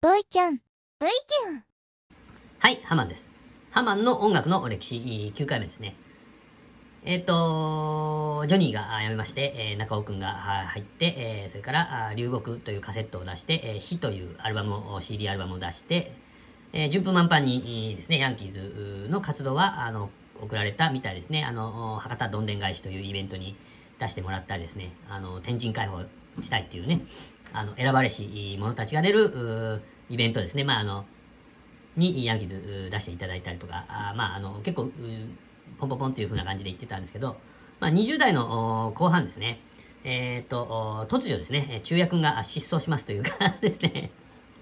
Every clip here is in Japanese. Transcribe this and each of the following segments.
ボイちゃん。ボイちゃん。はい、ハマンです。ハマンの音楽の歴史9回目ですね。えっ、と、ジョニーが辞めまして、えー中尾くんがは入って、えーそれからあ流木というカセットを出して、えー火というアルバムを、CD アルバムを出して、えー順風満帆にえーですね、ヤンキーズの活動は、あの、送られたみたいですね。あの、博多どんでん返しというイベントに出してもらったりですね、あの、天神解放したいっていうね、あの、選ばれし者たちが出る、イベントですね。まあ、あの、にヤンキーズ出していただいたりとか、あまあ、あの、結構、ポンポンポンっていう風な感じで言ってたんですけど、まあ、20代の後半ですね、えっ、と、突如ですね、中也くんが失踪しますというかですね、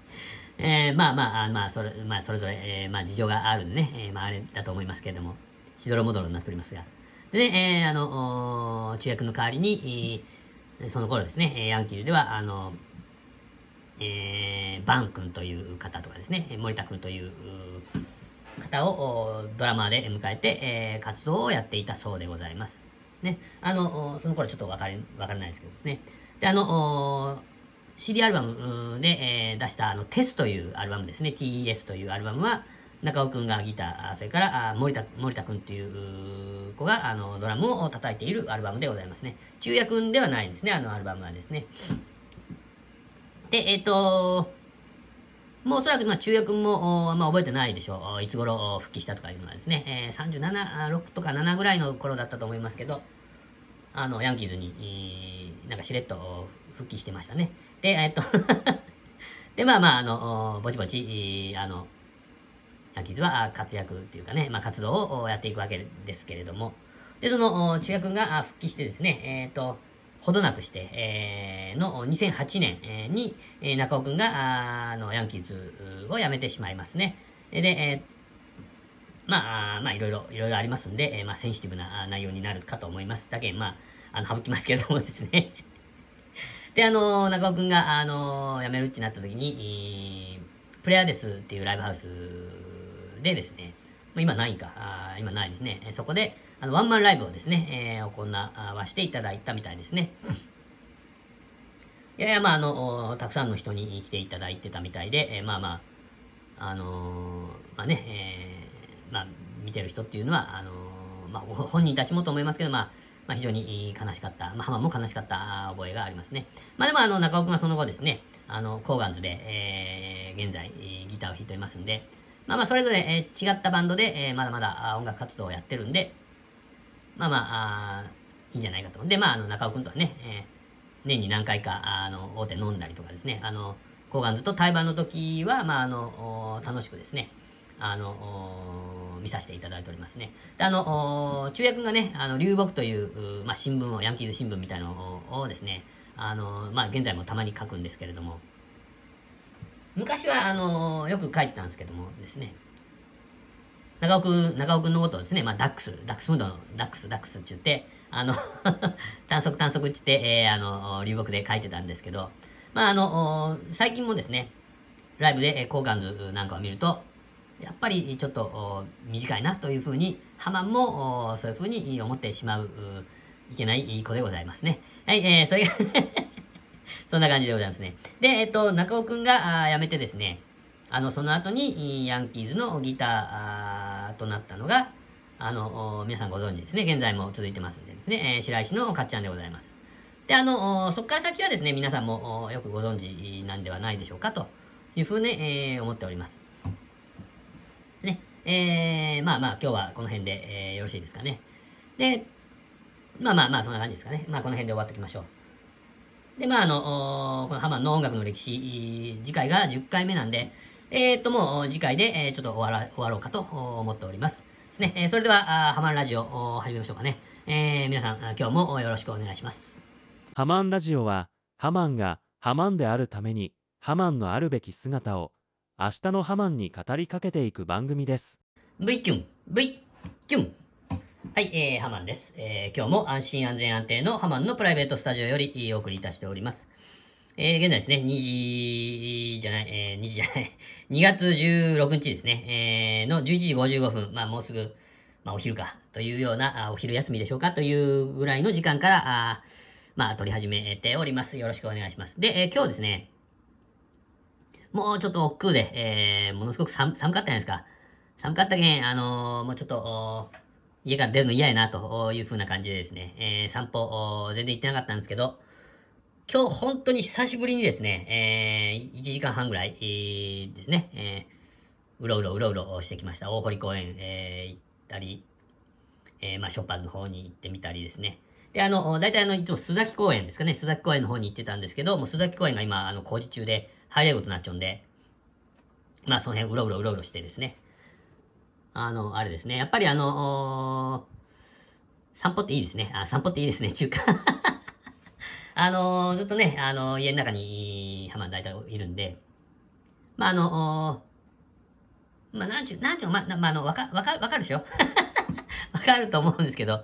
えーまあまあ、まあ、それ、まあ、それぞれ、えーまあ、事情があるんでね、えーまあ、あれだと思いますけれども、しどろもどろになっておりますが。でね、えーあの、中也くんの代わりに、えーその頃ですね、ヤンキーでは、あの、えーバン君という方とかですね、森田君という方をドラマで迎えて、えー活動をやっていたそうでございます。ね、あの、その頃ちょっとわかり、わからないですけどですね。で、あの、CD アルバムで、えー出したあのテスというアルバムですね、TES というアルバムは、中尾くんがギター、それから森田森田くんという子があのドラムを叩いているアルバムでございますね。中也くんではないんですね、あのアルバムはですね。で、えっ、と、もうおそらく、まあ、中也くんも、おまあ、覚えてないでしょう。いつ頃復帰したとかいうのはですね、えー、37、6とか7ぐらいの頃だったと思いますけど、あの、ヤンキーズに、えなんかしれっと復帰してましたね。で、えっ、と、で、まあまあ、あの、ぼちぼち、あの、ヤンキーズは活躍っていうかね、まあ、活動をやっていくわけですけれども、で、その、中也くんが復帰してですね、えっ、と、ほどなくして、えーの2008年に、えー中尾くんが、あの、ヤンキーズを辞めてしまいますね。で、えーまあ、まあ、いろいろ、いろいろありますんで、えーまあ、センシティブな内容になるかと思います。だけまあ、あの、省きますけれどもですね。で、あの、中尾くんが、あの、辞めるってなった時に、プレアデスっていうライブハウスでですね、ま、今ないか、あ今ないですね。そこで、あの、ワンマンライブをですね、えー行わしていただいたみたいですね。いやいや、まあ、あの、たくさんの人に来ていただいてたみたいで、えーまあまあ、あのーまあね、えーまあ、見てる人っていうのは、あのまあ、本人たちもと思いますけど、まあ、まあ、非常に悲しかった、まあ、浜も悲しかった覚えがありますね。まあ、でも、あの、中尾くんはその後ですね、あの、コーガンズで、え現在、ギターを弾いておりますんで、まあまあ、それぞれ、え違ったバンドで、えまだまだ音楽活動をやってるんで、まあまあ、あいいんじゃないかと。で、まあ、あの、中尾くんとはね、え年に何回か、あの、大手飲んだりとかですね、あの、コーガンズと対バンの時は、まあ、あの、楽しくですね、あの、見させていただいておりますね。で、あの、中也くんがね、あの、流木という、まあ、新聞を、ヤンキーズ新聞みたいなのををですね、あの、まあ、現在もたまに書くんですけれども、昔は、あの、よく書いてたんですけどもですね、長尾くん、長尾くんのことをですね、まあ、ダックス、ダックスムードのダックス、ダックスって言って、あの、短足短足って言って、えーあの、流木で書いてたんですけど、まあ、あの、最近もですね、ライブで、えーコーガンズなんかを見ると、やっぱりちょっと短いなというふうに、ハマンもそういうふうに思ってしまう、ういけない子でございますね。はい、えー、それが そんな感じでございますね。で、えっ、と、中尾くんが辞めてですね、あの、その後に、ヤンキーズのギターとなったのが、あの、皆さんご存知ですね。現在も続いてますんでですね、えー白石のかっちゃんでございます。で、あの、そこから先はですね、皆さんもよくご存知なんではないでしょうか、というふうに、えー思っております。ね、えー、まあまあ、今日はこの辺で、えーよろしいですかね。で、まあまあまあ、そんな感じですかね。まあ、この辺で終わっておきましょう。で、まあ、あの、おこのハマンの音楽の歴史、次回が10回目なんで、えーっと、もう次回で、えーちょっと終わら終わろうかとお思っております。ですね。えーそれでは、ハマンラジオお始めましょうかね。えー皆さん、あ今日もよろしくお願いします。ハマンラジオは、ハマンがハマンであるために、ハマンのあるべき姿を、明日のハマンに語りかけていく番組です。V キュン V キュンはい、えー、ハマンです。えー今日も安心安全安定のハマンのプライベートスタジオよりお送りいたしております。えー、現在ですね、2時じゃない、えー、2時じゃない、2月16日ですね、えー、の11時55分、まあもうすぐ、まあお昼か、というような、あお昼休みでしょうか、というぐらいの時間から、あまあ撮り始めております。よろしくお願いします。で、えー今日ですね、もうちょっと億劫で、えー、ものすごく寒寒かったじゃないですか。寒かったけん、あのー、もうちょっと、家から出るの嫌やな、という風な感じでですね、えー、散歩、全然行ってなかったんですけど、今日本当に久しぶりにですね、えー、1時間半ぐらい、えー、ですね、えー、うろうろうろうろしてきました。大堀公園、えー、行ったり、えー、まあ、ショッパーズの方に行ってみたりですね。で、あの、大体あの、いつも須崎公園ですかね、須崎公園の方に行ってたんですけど、もう須崎公園が今、あの、工事中で入れることになっちゃうんで、まあ、その辺うろうろうろうろしてですね、あの、あれですね。やっぱりあの散歩っていいですね。あ、散歩っていいですね。中華 あのずっとね、あの家の中に、浜大体いるんで、まあ、あのまあ、なんちゅう、なんちゅう、まあ、まあ、あの、わか、わか、わかるでしょ？わかると思うんですけど、やっ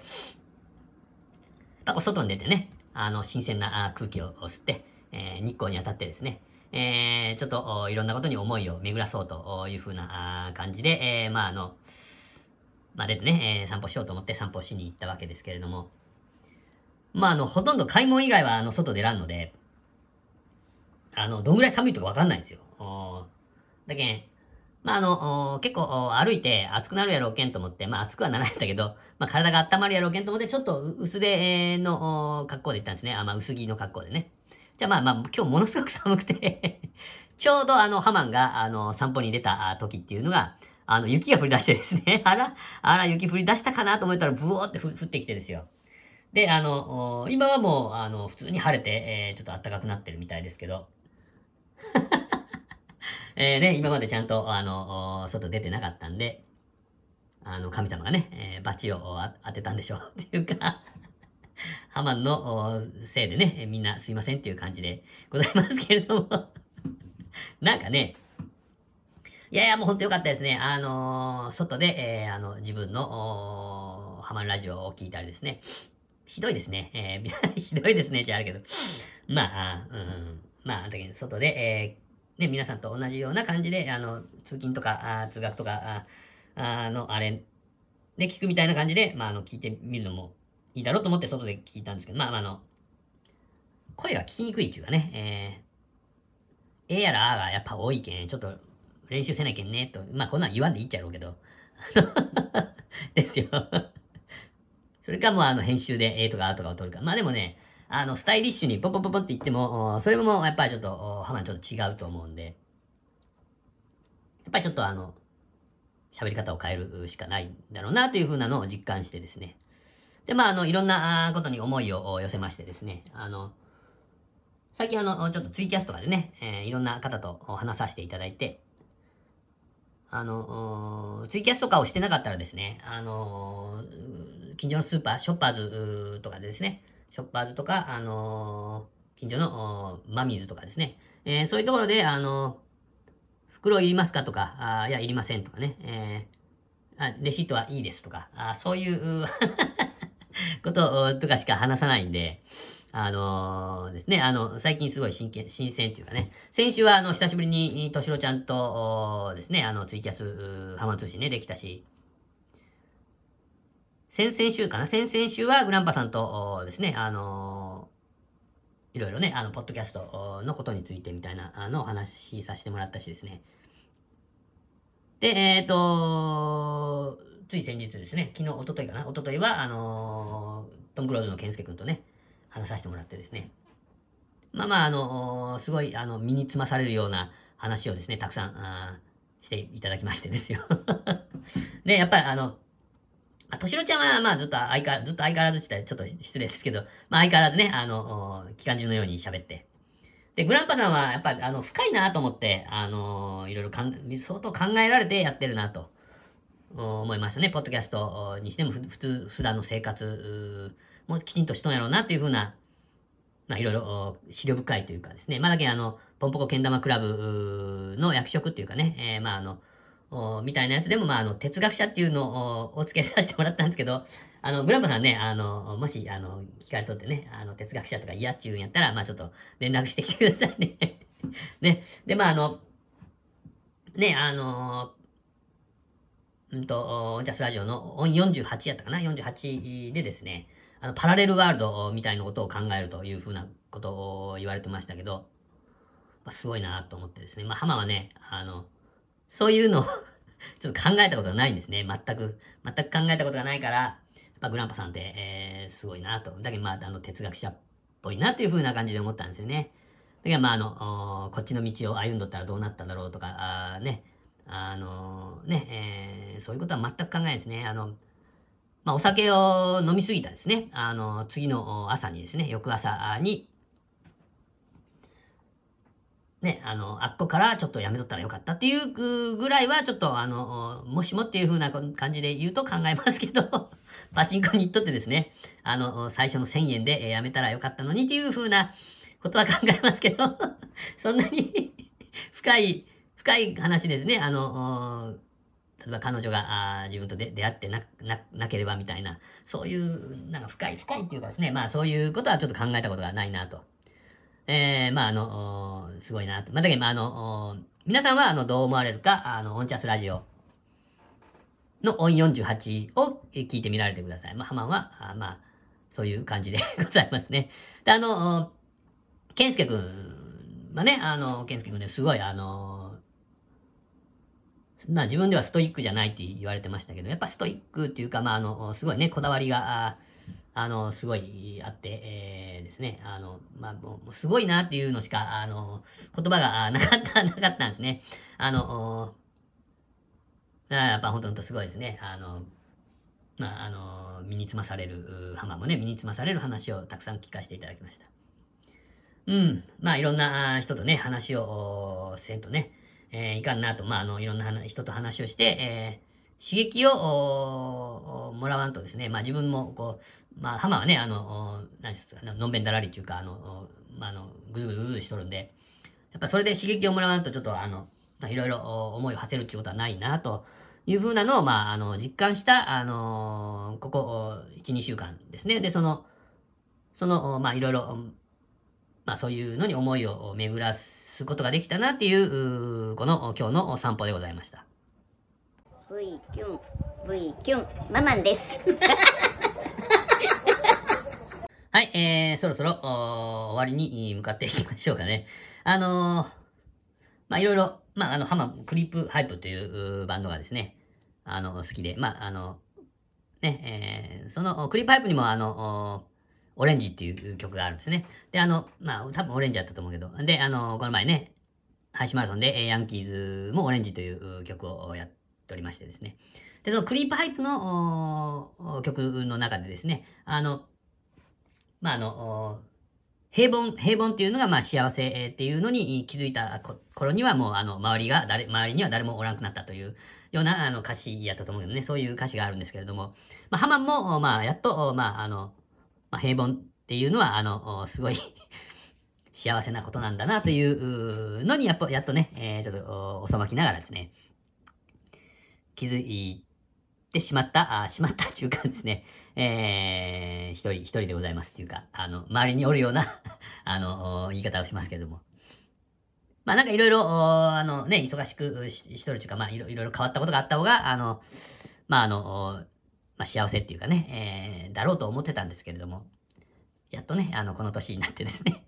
ぱこう外に出てね、あの、新鮮な空気を吸って、えー、日光に当たってですね、えー、ちょっといろんなことに思いを巡らそうというふうな感じで、えー、まああの、まあ出てね、えー、散歩しようと思って散歩しに行ったわけですけれども、まああの、ほとんど買い物以外はあの、外出らんので、あの、どんぐらい寒いとかわかんないんですよ。だけん、まああの、結構歩いて暑くなるやろうけんと思って、まあ暑くはならないんだけど、まあ体が温まるやろうけんと思って、ちょっと薄手の格好で行ったんですね。あ、まあ薄着の格好でね。じゃあまあまあ、今日ものすごく寒くて ちょうどあの、ハマンがあの、散歩に出た時っていうのが、あの、雪が降り出してですね、あら、あら、雪降り出したかなと思ったら、ブオーって降ってきてですよ。で、あの、今はもう、あの、普通に晴れて、えー、ちょっと暖かくなってるみたいですけど、えー、ね、今までちゃんと、あの、外出てなかったんで、あの、神様がね、えー、バチを当てたんでしょう。っていうかハマンのせいでね、みんなすいませんっていう感じでございますけれども なんかね、いやいや、もうほんとよかったですね。あのー、外で、えー、あの、自分の、ハマンラジオを聞いたりですね。ひどいですね。えー、ひどいですね、じゃあるけど。まあ、うん、まあ、だけど、外で、えー、ね、皆さんと同じような感じで、あの、通勤とか、あ通学とか、ああの、あれ、で、聞くみたいな感じで、まあ、あの、聞いてみるのもいいだろうと思って外で聞いたんですけど、まあまあ、あの、声が聞きにくいっていうかね、えー、えやらあがやっぱ多いけん、ちょっと練習せなきゃね、と。まあこんなん言わんでいいっちゃろうけど。ですよ。それかもうあの編集で A とか A とかを取るか。まあでもね、あの、スタイリッシュにポポポポって言っても、それもやっぱりちょっと、ハマちょっと違うと思うんで、やっぱりちょっとあの、喋り方を変えるしかないんだろうなというふうなのを実感してですね。で、まあ、あの、いろんなことに思いを寄せましてですね、あの、最近あの、ちょっとツイキャスとかでね、えー、いろんな方と話させていただいて、あの、ツイキャスとかをしてなかったらですね、あの、近所のスーパー、ショッパーズとかでですね、ショッパーズとか、あの、近所のマミーズとかですね、えー、そういうところで、あの、袋いりますかとか、あいや、いりませんとかね、えー、あレシートはいいですとか、あそういう こととかしか話さないんで、あのー、ですね、あの、最近すごい新鮮、新鮮っていうかね、先週はあの、久しぶりに、としろちゃんと、ですね、あの、ツイキャス、浜通信ね、できたし、先々週かな？先々週はグランパさんとですね、あのー、いろいろね、あの、ポッドキャストのことについてみたいなあのを話しさせてもらったしですね。で、えっ、ー、とつい先日ですね、昨日、おとといかな、おとといは、あのー、トム・クローズの健介君とね、話させてもらってですね、まあまあ、あのー、すごい、あの、身につまされるような話をですね、たくさん、あしていただきましてですよ。で、やっぱり、あの、まあ、としろちゃんは、まあ、ずっと相変わらず、ずっと相変わらずって言ったらちょっと失礼ですけど、まあ、相変わらずね、あの、機関銃のように喋って。で、グランパさんは、やっぱり、あの、深いなと思って、あの、いろいろかん、相当考えられてやってるなと。思いましたね。ポッドキャストにしても、普通、普段の生活もきちんとしとんやろうなというふうな、まあ、いろいろ資料深いというかですね。まあ、だけあの、ポンポコけん玉クラブの役職っていうかね、えー、まあ、あの、みたいなやつでも、まあ、あの、哲学者っていうのをお付けさせてもらったんですけど、あの、グランパさんね、あの、もし、あの、聞かれとってね、あの、哲学者とか嫌っちゅうんやったら、まあ、ちょっと連絡してきてくださいね。ね。で、まあ、あの、ね、あの、うんと、ジャスラジオのオン48やったかな ?48 でですね、あの、パラレルワールドみたいなことを考えるというふうなことを言われてましたけど、すごいなと思ってですね。まあ、浜はね、あの、そういうのを ちょっと考えたことがないんですね。全く、全く考えたことがないから、やっぱグランパさんって、えー、すごいなと。だけど、まあ、あの、哲学者っぽいなというふうな感じで思ったんですよね。だけど、まあ、あの、こっちの道を歩んどったらどうなっただろうとか、あね、あの、ね、えー、そういうことは全く考えないですね。あの、まあ、お酒を飲みすぎたですね。あの、次の朝にですね、翌朝に、ね、あの、あっこからちょっとやめとったらよかったっていうぐらいは、ちょっとあの、もしもっていう風な感じで言うと考えますけど、パチンコに行っとってですね、あの、最初の1000円でやめたらよかったのにっていう風なことは考えますけど、そんなに 深い、深い話ですね。あの、例えば彼女があ自分と出会ってなななければみたいな、そういう、なんか深い、深いっていうかですね、まあそういうことはちょっと考えたことがないなと。えー、まあ、あの、すごいなと。まあ、だけど、まあ、あの、皆さんは、あの、どう思われるか、あの、オンチャスラジオのオン48を聞いてみられてください。まあ、ハマンは、あまあ、そういう感じで ございますね。で、あの、ケンスケくんはね、あの、ケンスケくんね、すごい、あの、まあ自分ではストイックじゃないって言われてましたけど、やっぱストイックっていうか、まああの、すごいね、こだわりが、あの、すごいあって、えー、ですね、あの、まあ、もう、すごいなっていうのしか、あの、言葉がなかった、なかったんですね。あの、あやっぱ本当本当すごいですね。あの、まあ、あの、身につまされる、浜もね、身につまされる話をたくさん聞かせていただきました。うん。まあ、いろんな人とね、話をせんとね、えー、いかんなと、まあ、あの、いろんな人と話をして、えー、刺激をもらわんとですね、まあ自分もこう、まあ浜はね、あの、何ですか、のんべんだらりっていうか、あの、まああの、ぐずぐずぐずしとるんで、やっぱそれで刺激をもらわんとちょっとあの、いろいろ思いを馳せるっていうことはないな、というふうなのを、まああの、実感した、あの、ここ1、2週間ですね。で、その、その、まあいろいろ、まあそういうのに思いを巡らすことができたなっていう、この今日の散歩でございました。V キュン V キュンママンです はい、えー、そろそろ終わりに向かっていきましょうかね。あのー、まあいろいろ、まああの、ハマ、クリップハイプというバンドがですね、あの、好きで、まああの、ね、えー、そのクリップハイプにもあの、オレンジっていう曲があるんですね。で、あの、まあ多分オレンジだったと思うけど、で、あの、この前ね、ハシマラソンでヤンキーズもオレンジという曲をやって、ておりましてですね。で、そのクリープハイプの曲の中でですね、あの、まあ、あの、平凡、平凡っていうのが、まあ、幸せっていうのに気づいた頃には、もう、あの、周りが、誰、周りには誰もおらんくなったというような、あの、歌詞やったと思うけどね、そういう歌詞があるんですけれども、まあ、ハマンも、まあ、やっと、まあ、あの、まあ、平凡っていうのは、あの、すごい 幸せなことなんだなというのに、やっぱ、やっとね、えー、ちょっと、収まきながらですね、気づいてしまった、あしまったっていうかですね、えー、一人、一人でございますっていうか、あの、周りにおるような あの、言い方をしますけれども。まあなんかいろいろ、あのね、忙しくししとるっていうか、まあいろいろ変わったことがあった方が、あの、まああの、まあ幸せっていうかね、えー、だろうと思ってたんですけれども、やっとね、あの、この年になってですね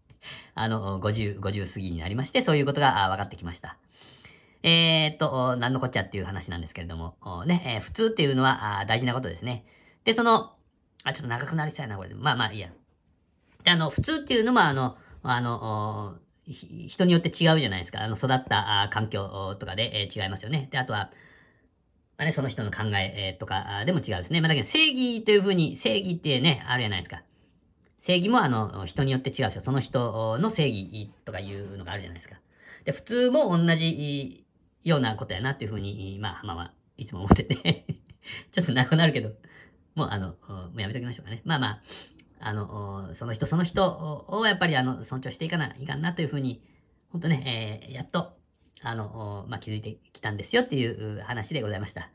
あの、50、50過ぎになりまして、そういうことが分かってきました。えー、っと、何のこっちゃっていう話なんですけれども、ね、えー、普通っていうのは大事なことですね。で、その、あ、ちょっと長くなりそうやな、これで。まあまあいいや。で、あの、普通っていうのは、あの、あの、人によって違うじゃないですか。あの、育った環境とかで、えー、違いますよね。で、あとは、まあね、その人の考え、えー、とかでも違うですね。まあ、だけど正義というふうに、正義ってね、あるじゃないですか。正義もあの、人によって違うでしょ。その人の正義とかいうのがあるじゃないですか。で、普通も同じようなことやなっていうふうに、まあ、浜はいつも思ってて ちょっと長くなるけど、もうあの、もうやめときましょうかね。まあまあ、あの、その人その人をやっぱりあの、尊重していかないかんなというふうに、本当ね、えー、やっと、あの、まあ、気づいてきたんですよっていう話でございました。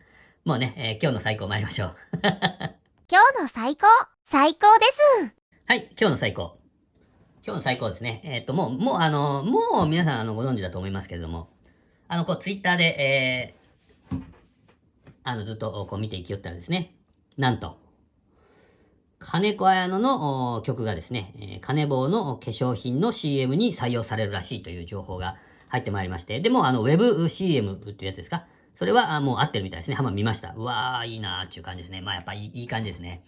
もうね、えー、今日の最高参りましょう。今日の最高、最高ですはい、今日の最高。今日の最高ですね。えっ、ー、と、もう、もうあの、もう皆さんあのご存知だと思いますけれども、あの、こう、ツイッターで、えー、あの、ずっとこう見ていきよったらですね、なんと、金子綾乃のお曲がですね、えー金棒の化粧品の CM に採用されるらしいという情報が入ってまいりまして、でもあの、ウェブ CM っていうやつですか？それはもう合ってるみたいですね。浜見ました。うわー、いいなーっていう感じですね。まあやっぱいい感じですね。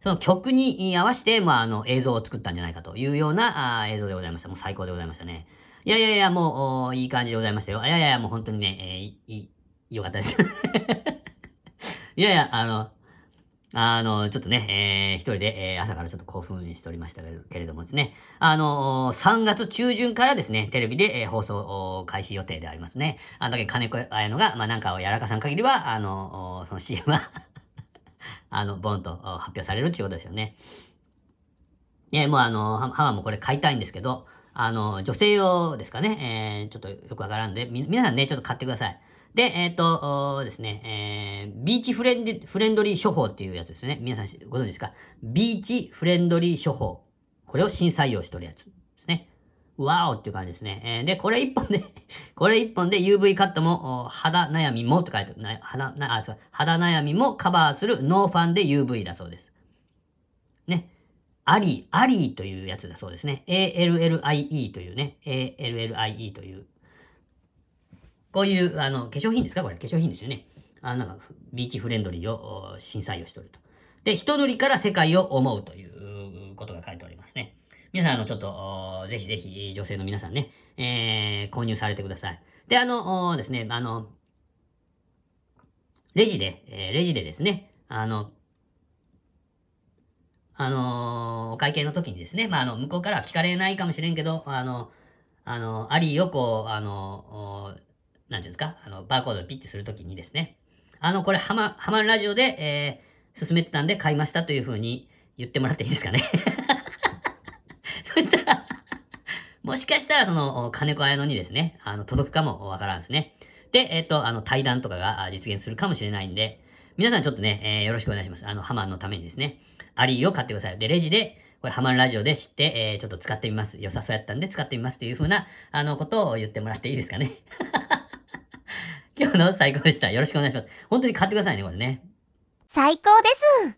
その曲に合わせて、まああの、映像を作ったんじゃないかというようなあ映像でございました。もう最高でございましたね。いやいやいや、もう、いい感じでございましたよ。いやいやいや、もう本当にね、えーいい、いよかったです。いやいや、あの、あの、ちょっとね、えー一人で、えー朝からちょっと興奮しておりましたけれどもですね、あの3月中旬からですね、テレビで、えー放送開始予定でありますね。あのだけ金子綾乃が、まあ、なんかをやらかさん限りは、あのその CM は あの、ボンと発表されるっていうことですよね。いや、もうあの、ハハマもこれ買いたいんですけど、あの、女性用ですかね、えーちょっとよくわからんで、皆さんね、ちょっと買ってください。で、えっ、と、ですね、えー、ビーチフレンデフレンドリー処方っていうやつですね。皆さんご存知ですか？ビーチフレンドリー処方。これを新採用しておるやつですね。わおっていう感じですね。えーで、これ一本で これ一本で UV カットも、肌悩みもって書いてある。な肌、な、あ、そう、肌悩みもカバーするノーファンで UV だそうです。ね。アリー、アリーというやつだそうですね。ALLIE というね。ALLIE という。こういう、あの、化粧品ですか？これ、化粧品ですよね。あなんか、ビーチフレンドリーをお新採用しておると。で、一塗りから世界を思うということが書いておりますね。皆さん、あの、ちょっと、ぜひぜひ、女性の皆さんね、えー、購入されてください。で、あの、ですね、あの、レジで、えーレジでですね、あの、あのーお会計の時にですね、まあ、あの、向こうからは聞かれないかもしれんけど、あの、あの、アリーをこう、あの、なんていうんですか、あの、バーコードでピッてするときにですね、あの、これ、ハマ、ハマるラジオで、えー、進めてたんで買いましたというふうに言ってもらっていいですかね？そしたら、もしかしたら、その、金子綾乃にですね、あの、届くかもわからんですね。で、えっ、と、あの、対談とかが実現するかもしれないんで、皆さんちょっとね、えーよろしくお願いします。あの、ハマンのためにですね、アリーを買ってください。で、レジで、これ、ハマンラジオで知って、えーちょっと使ってみます。良さそうやったんで使ってみますというふうな、あの、ことを言ってもらっていいですかね？今日の最高でした。よろしくお願いします。本当に買ってくださいね、これね。最高です。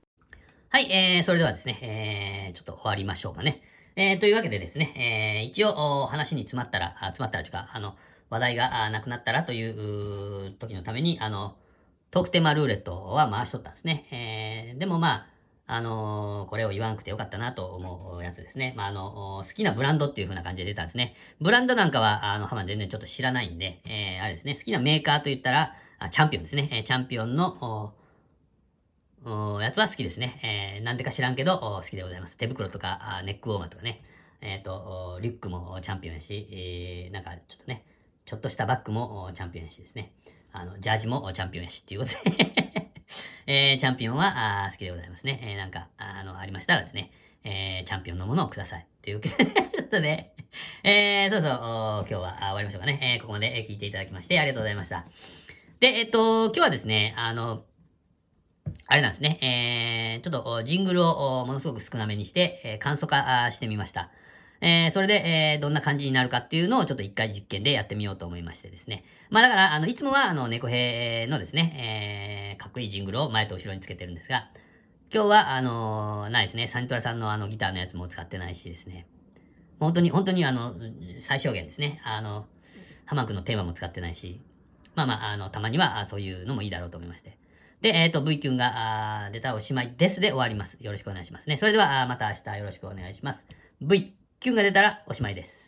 はい、えー、それではですね、えー、ちょっと終わりましょうかね。えー、というわけでですね、えー、一応、お話に詰まったら、あ詰まったらというか、あの、話題があなくなったらという時のために、あの、トークテーマルーレットは回しとったんですね。えー、でもまあ、あのーこれを言わなくてよかったなと思うやつですね。まあ、あの、好きなブランドっていう風な感じで出たんですね。ブランドなんかは、あの、ハマ全然ちょっと知らないんで、えー、あれですね、好きなメーカーと言ったら、あチャンピオンですね。えチャンピオンの、やつは好きですね。えー、なんでか知らんけど、好きでございます。手袋とか、ネックウォーマーとかね。えっ、と、リュックもチャンピオンやし、えー、なんかちょっとね、ちょっとしたバッグもチャンピオンやしですね。あの、ジャージもチャンピオンやしっていうことで、えー、チャンピオンはあ好きでございますね。えー、なんか、あの、ありましたらですね、えー、チャンピオンのものをください。ということで、えー、そうそう、今日は終わりましょうかね。えー、ここまで聞いていただきましてありがとうございました。で、えっ、と、今日はですね、あの、あれなんですね。えー、ちょっとジングルをものすごく少なめにして、えー簡素化してみました。えー、それで、えー、どんな感じになるかっていうのをちょっと一回実験でやってみようと思いましてですね。まあだから、あの、いつもは、あの、猫兵のですね、えー、かっこいいジングルを前と後ろにつけてるんですが、今日は、あのーないですね。サニトラさんのあのギターのやつも使ってないしですね。本当に、本当にあの、最小限ですね。あの、ハマ君のテーマも使ってないし、まあまあ、あの、たまにはそういうのもいいだろうと思いまして。で、えっ、と、V キュンが出たおしまいですで終わります。よろしくお願いしますね。それでは、また明日よろしくお願いします。V キュンが出たらおしまいです。